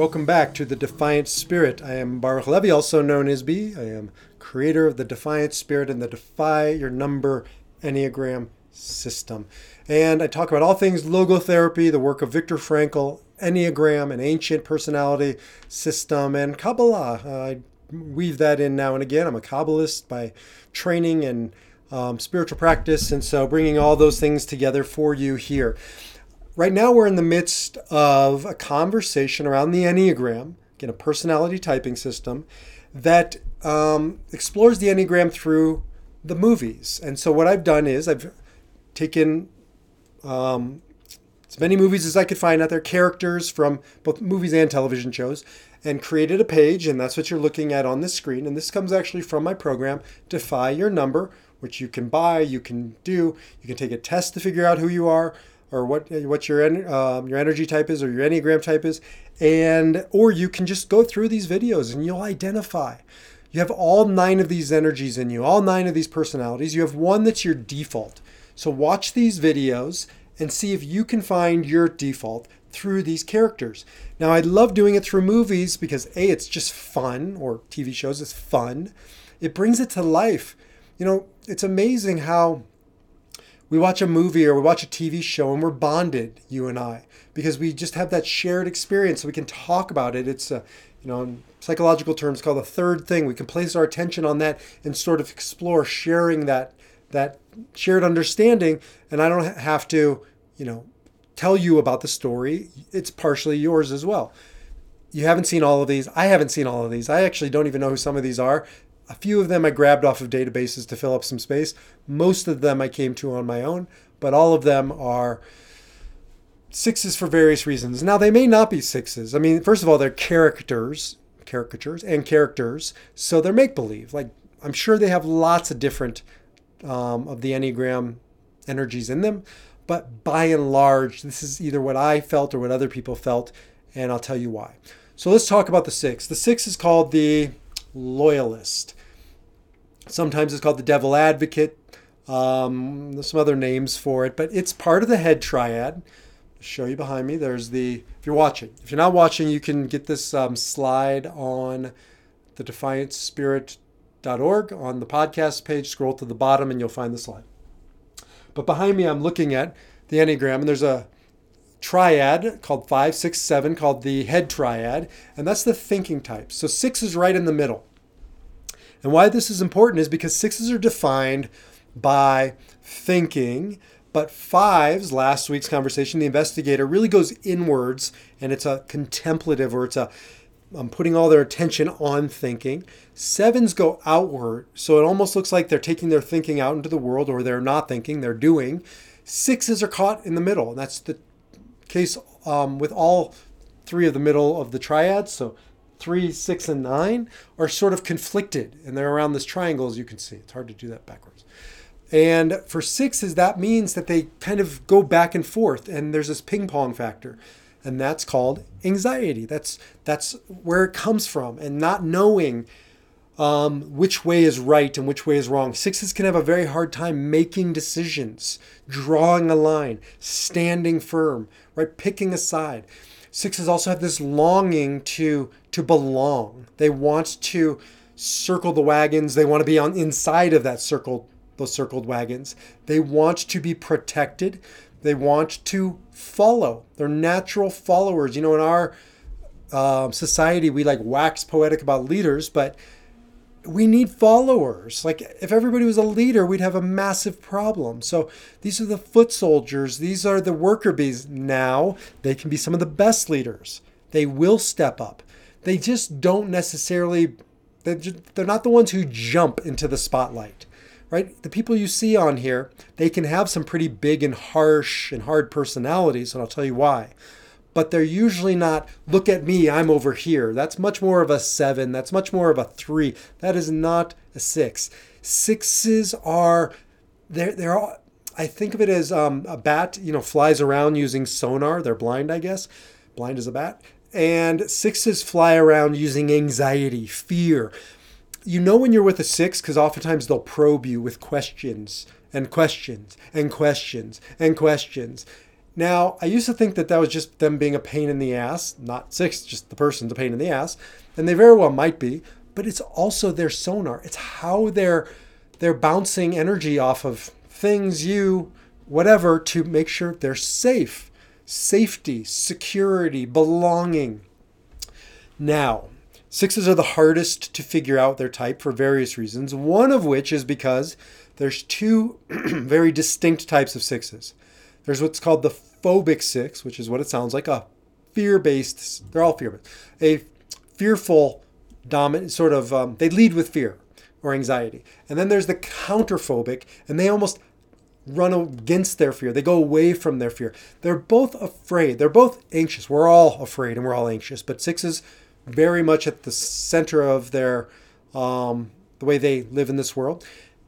Welcome back to the Defiant Spirit. I am Baruch Levy, also known as B. I am creator of the Defiant Spirit and the Defy Your Number Enneagram system. And I talk about all things logotherapy, the work of Viktor Frankl, Enneagram, an ancient personality system, and Kabbalah. Uh, I weave that in now and again. I'm a Kabbalist by training and um, spiritual practice, and so bringing all those things together for you here. Right now, we're in the midst of a conversation around the Enneagram, again, a personality typing system that um, explores the Enneagram through the movies. And so, what I've done is I've taken um, as many movies as I could find out there, characters from both movies and television shows, and created a page. And that's what you're looking at on this screen. And this comes actually from my program, Defy Your Number, which you can buy, you can do. You can take a test to figure out who you are or what what your um, your energy type is or your enneagram type is, and or you can just go through these videos and you'll identify. You have all nine of these energies in you, all nine of these personalities. You have one that's your default. So watch these videos and see if you can find your default through these characters. Now, I love doing it through movies because A, it's just fun, or TV shows, it's fun. It brings it to life. You know, it's amazing how we watch a movie or we watch a TV show and we're bonded, you and I, because we just have that shared experience. So we can talk about it. It's a, you know, in psychological terms called the third thing. We can place our attention on that and sort of explore sharing that that shared understanding. And I don't have to, you know, tell you about the story. It's partially yours as well. You haven't seen all of these. I haven't seen all of these. I actually don't even know who some of these are. A few of them I grabbed off of databases to fill up some space. Most of them I came to on my own, but all of them are sixes for various reasons. Now, they may not be sixes. I mean, first of all, they're characters, caricatures, and characters, so they're make believe. Like, I'm sure they have lots of different um, of the Enneagram energies in them, but by and large, this is either what I felt or what other people felt, and I'll tell you why. So let's talk about the six. The six is called the loyalist. Sometimes it's called the devil advocate. Um, there's some other names for it, but it's part of the head triad. I'll show you behind me. There's the, if you're watching, if you're not watching, you can get this um, slide on the defiantspirit.org on the podcast page. Scroll to the bottom and you'll find the slide. But behind me, I'm looking at the Enneagram, and there's a triad called five, six, seven, called the head triad, and that's the thinking type. So six is right in the middle. And why this is important is because sixes are defined by thinking, but fives, last week's conversation, the investigator really goes inwards and it's a contemplative or it's a um, putting all their attention on thinking. Sevens go outward, so it almost looks like they're taking their thinking out into the world or they're not thinking, they're doing. Sixes are caught in the middle, and that's the case um, with all three of the middle of the triads. So three, six, and nine are sort of conflicted and they're around this triangle as you can see. It's hard to do that backwards. And for sixes, that means that they kind of go back and forth and there's this ping pong factor. And that's called anxiety. That's that's where it comes from. And not knowing um, which way is right and which way is wrong. Sixes can have a very hard time making decisions, drawing a line, standing firm, right? Picking a side. Sixes also have this longing to to belong. They want to circle the wagons. They want to be on inside of that circled those circled wagons. They want to be protected. They want to follow. They're natural followers. You know, in our um, society, we like wax poetic about leaders, but we need followers. Like if everybody was a leader, we'd have a massive problem. So these are the foot soldiers. These are the worker bees. Now they can be some of the best leaders. They will step up. They just don't necessarily. They're they're not the ones who jump into the spotlight, right? The people you see on here, they can have some pretty big and harsh and hard personalities, and I'll tell you why. But they're usually not, look at me, I'm over here. That's much more of a seven. That's much more of a three. That is not a six. Sixes are, they're, they're all, I think of it as um, a bat, you know, flies around using sonar. They're blind, I guess. Blind as a bat. And sixes fly around using anxiety, fear. You know when you're with a six because oftentimes they'll probe you with questions and questions and questions and questions. Now, I used to think that that was just them being a pain in the ass, not six, just the person's a pain in the ass, and they very well might be, but it's also their sonar. It's how they're they're bouncing energy off of things, you, whatever, to make sure they're safe. Safety, security, belonging. Now, sixes are the hardest to figure out their type for various reasons, one of which is because there's two very distinct types of sixes. There's what's called the phobic six, which is what it sounds like a fear based, they're all fear based, a fearful, dominant sort of, um, they lead with fear or anxiety. And then there's the counterphobic, and they almost run against their fear. They go away from their fear. They're both afraid. They're both anxious. We're all afraid and we're all anxious, but sixes very much at the center of their um, the way they live in this world.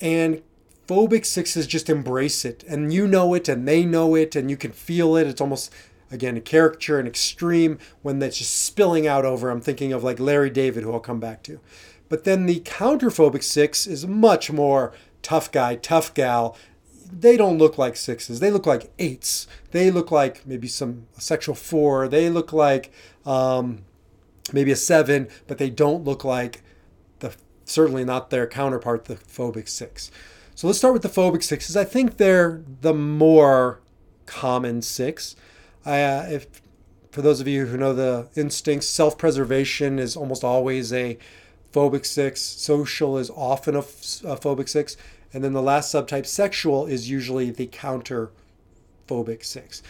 And phobic sixes just embrace it, and you know it, and they know it, and you can feel it. It's almost again a caricature, an extreme when that's just spilling out over. I'm thinking of like Larry David, who I'll come back to. But then the counterphobic six is much more tough guy, tough gal, they don't look like sixes. They look like eights. They look like maybe some sexual four. They look like um, maybe a seven, but they don't look like the certainly not their counterpart, the phobic six. So let's start with the phobic sixes. I think they're the more common six. Uh, if for those of you who know the instincts, self-preservation is almost always a phobic six. Social is often a, a phobic six and then the last subtype, sexual, is usually the counter phobic six.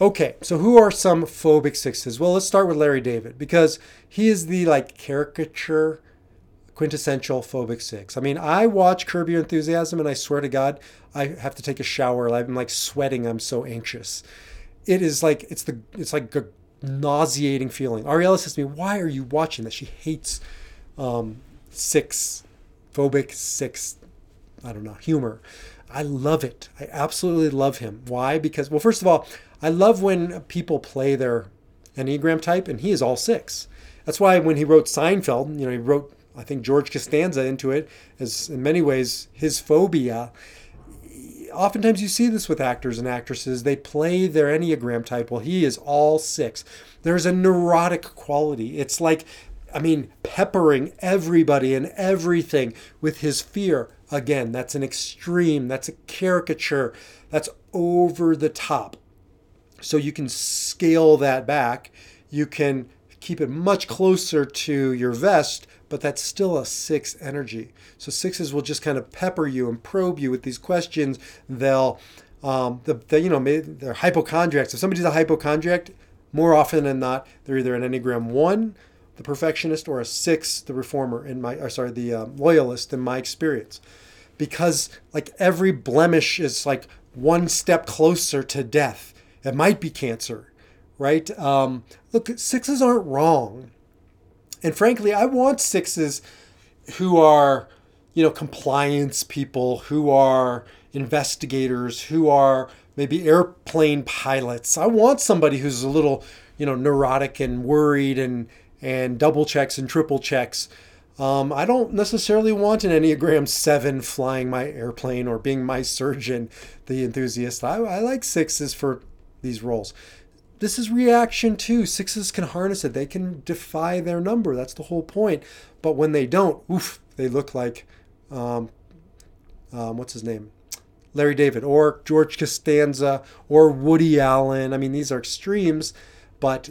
Okay, so who are some phobic sixes? Well, let's start with Larry David because he is the like caricature quintessential phobic six. I mean, I watch Curb Your Enthusiasm and I swear to God, I have to take a shower. I'm like sweating. I'm so anxious. It is like it's the it's like a nauseating feeling. Ariella says to me, "Why are you watching this?" She hates um, six phobic six I don't know, humor. I love it. I absolutely love him. Why? Because, well, first of all, I love when people play their Enneagram type, and he is all six. That's why when he wrote Seinfeld, you know, he wrote, I think, George Costanza into it as, in many ways, his phobia. Oftentimes you see this with actors and actresses. They play their Enneagram type. Well, he is all six. There's a neurotic quality. It's like, I mean, peppering everybody and everything with his fear, Again, that's an extreme, that's a caricature, that's over the top. So you can scale that back. You can keep it much closer to your vest, but that's still a six energy. So sixes will just kind of pepper you and probe you with these questions. They'll, um, the, you know, they're hypochondriacs. If somebody's a hypochondriac, more often than not, they're either an Enneagram one, the perfectionist, or a six, the reformer. In my, or sorry, the uh, loyalist. In my experience, because like every blemish is like one step closer to death. It might be cancer, right? Um, look, sixes aren't wrong. And frankly, I want sixes who are, you know, compliance people, who are investigators, who are maybe airplane pilots. I want somebody who's a little, you know, neurotic and worried and and double checks and triple checks um, I don't necessarily want an Enneagram 7 flying my airplane or being my surgeon, the enthusiast. I, I like sixes for these roles. This is reaction too. Sixes can harness it, they can defy their number. That's the whole point. But when they don't, oof, they look like, um, um, what's his name? Larry David or George Costanza or Woody Allen. I mean, these are extremes, but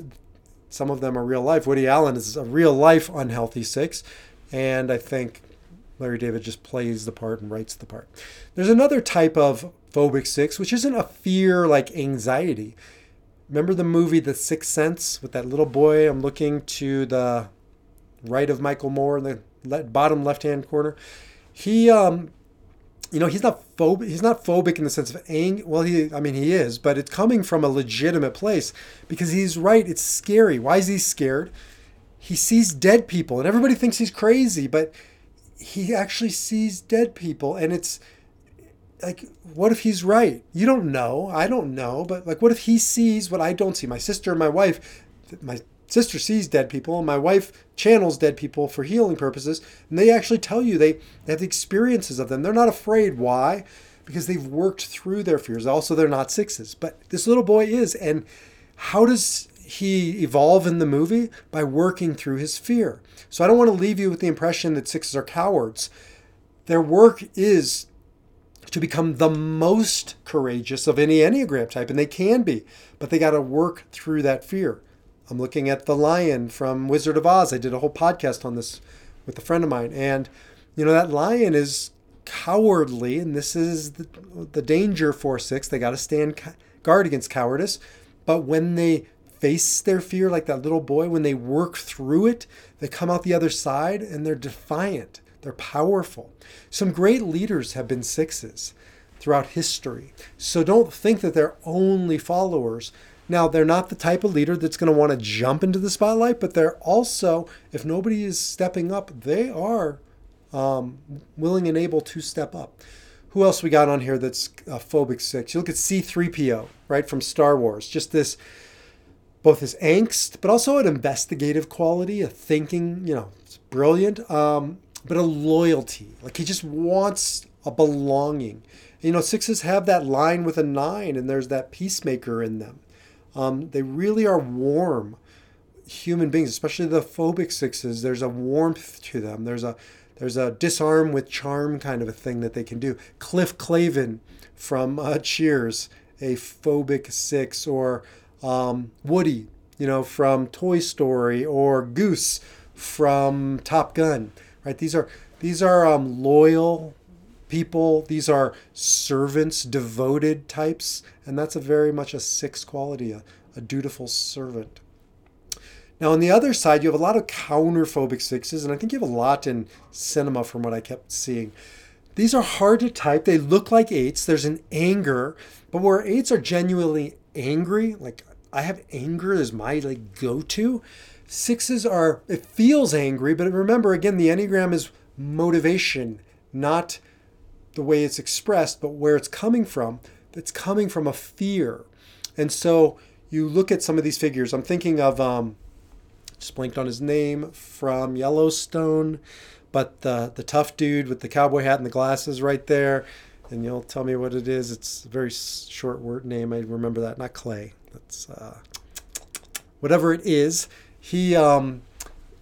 some of them are real life. Woody Allen is a real life unhealthy six. And I think Larry David just plays the part and writes the part. There's another type of phobic six, which isn't a fear like anxiety. Remember the movie The Sixth Sense with that little boy? I'm looking to the right of Michael Moore in the bottom left hand corner. He um, you know, he's not phobic. He's not phobic in the sense of anger. Well, he, I mean, he is, but it's coming from a legitimate place because he's right. It's scary. Why is he scared? He sees dead people, and everybody thinks he's crazy, but he actually sees dead people, and it's like, what if he's right? You don't know. I don't know, but like, what if he sees what I don't see? My sister and my wife, my sister sees dead people, and my wife channels dead people for healing purposes, and they actually tell you they, they have the experiences of them. They're not afraid. Why? Because they've worked through their fears. Also, they're not sixes, but this little boy is. And how does he evolve in the movie? By working through his fear. So I don't want to leave you with the impression that sixes are cowards. Their work is to become the most courageous of any Enneagram type, and they can be, but they got to work through that fear. I'm looking at the lion from Wizard of Oz. I did a whole podcast on this with a friend of mine. And, you know, that lion is cowardly, and this is the, the danger for six. They got to stand guard against cowardice. But when they face their fear, like that little boy, when they work through it, they come out the other side and they're defiant. They're powerful. Some great leaders have been sixes throughout history. So don't think that they're only followers. Now, they're not the type of leader that's going to want to jump into the spotlight, but they're also, if nobody is stepping up, they are um, willing and able to step up. Who else we got on here that's a phobic six? You look at C3PO, right, from Star Wars. Just this, both his angst, but also an investigative quality, a thinking, you know, it's brilliant, um, but a loyalty. Like he just wants a belonging. You know, sixes have that line with a nine, and there's that peacemaker in them. Um, they really are warm human beings, especially the phobic sixes. There's a warmth to them. There's a there's a disarm with charm kind of a thing that they can do. Cliff Clavin from uh, Cheers, a phobic six, or um, Woody, you know, from Toy Story, or Goose from Top Gun. Right? These are these are um, loyal people. These are servants, devoted types, and that's a very much a six quality, a, a dutiful servant. Now, on the other side, you have a lot of counterphobic sixes, and I think you have a lot in cinema from what I kept seeing. These are hard to type. They look like eights. There's an anger, but where eights are genuinely angry, like I have anger as my like go-to. Sixes are it feels angry, but remember again, the Enneagram is motivation, not the way it's expressed, but where it's coming from. It's coming from a fear. And so you look at some of these figures. I'm thinking of, um, just blanked on his name from Yellowstone, but the, the tough dude with the cowboy hat and the glasses right there. And you'll tell me what it is. It's a very short word name. I remember that. Not Clay. That's uh, whatever it is. He, um,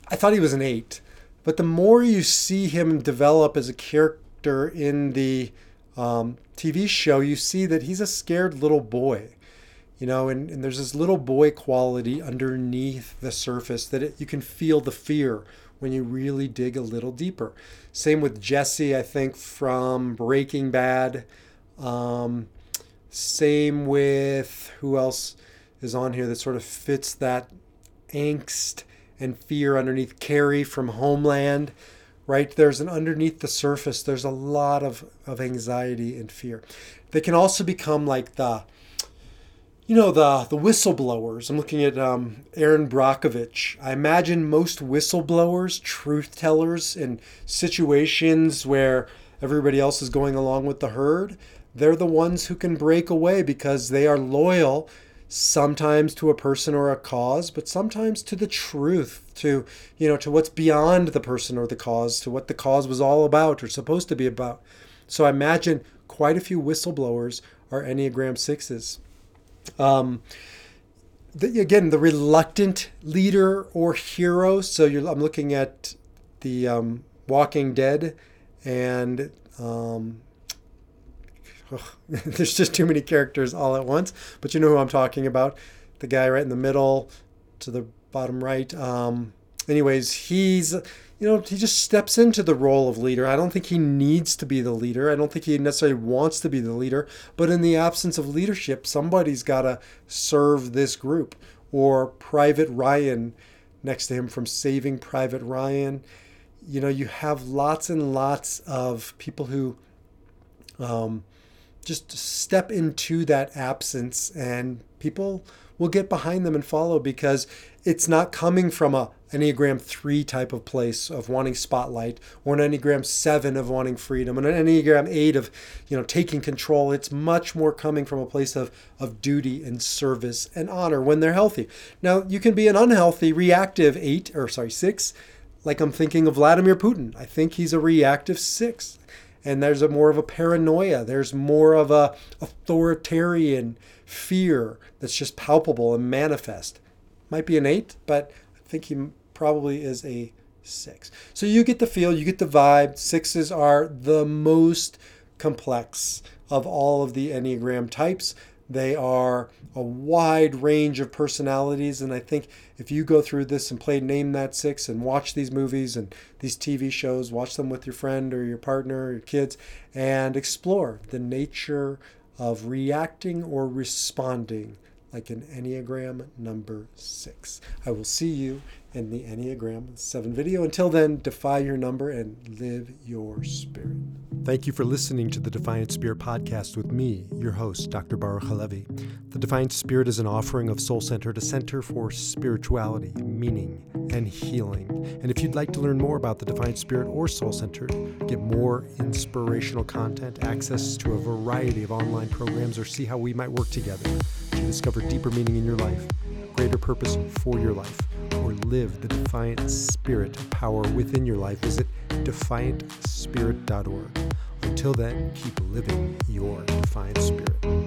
I thought he was an eight, but the more you see him develop as a character in the um, TV show, you see that he's a scared little boy. You know, and, and there's this little boy quality underneath the surface that it, you can feel the fear when you really dig a little deeper. Same with Jesse, I think, from Breaking Bad. Um, same with who else is on here that sort of fits that angst and fear underneath Carrie from Homeland right? There's an underneath the surface, there's a lot of, of anxiety and fear. They can also become like the, you know, the, the whistleblowers. I'm looking at um, Erin Brockovich. I imagine most whistleblowers, truth tellers in situations where everybody else is going along with the herd, they're the ones who can break away because they are loyal sometimes to a person or a cause, but sometimes to the truth, to you know, to what's beyond the person or the cause, to what the cause was all about or supposed to be about. So I imagine quite a few whistleblowers are Enneagram sixes. Um, the, again, the reluctant leader or hero. So I'm looking at the um, Walking Dead, and um, there's just too many characters all at once. But you know who I'm talking about. The guy right in the middle to the bottom right. Um, anyways, he's, you know, he just steps into the role of leader. I don't think he needs to be the leader. I don't think he necessarily wants to be the leader. But in the absence of leadership, somebody's got to serve this group. Or Private Ryan next to him from Saving Private Ryan. You know, you have lots and lots of people who um, just step into that absence and people will get behind them and follow because it's not coming from a Enneagram 3 type of place of wanting spotlight or an Enneagram 7 of wanting freedom and an Enneagram 8 of you know taking control. It's much more coming from a place of of duty and service and honor when they're healthy. Now you can be an unhealthy reactive 8 or sorry 6 like I'm thinking of Vladimir Putin. I think he's a reactive 6 and there's a more of a paranoia there's more of a authoritarian fear that's just palpable and manifest might be an 8 but I think he probably is a six. So you get the feel, you get the vibe. Sixes are the most complex of all of the Enneagram types. They are a wide range of personalities. And I think if you go through this and play Name That Six and watch these movies and these TV shows, watch them with your friend or your partner or your kids, and explore the nature of reacting or responding like an Enneagram number six. I will see you in the Enneagram 7 video. Until then, defy your number and live your spirit. Thank you for listening to the Defiant Spirit podcast with me, your host, Dr. Baruch Halevi. The Defiant Spirit is an offering of Soul Centered, a center for spirituality, meaning, and healing. And if you'd like to learn more about the Defiant Spirit or Soul Centered, get more inspirational content, access to a variety of online programs, or see how we might work together to discover deeper meaning in your life, greater purpose for your life or live the defiant spirit power within your life, visit defiantspirit.org. Until then, keep living your defiant spirit.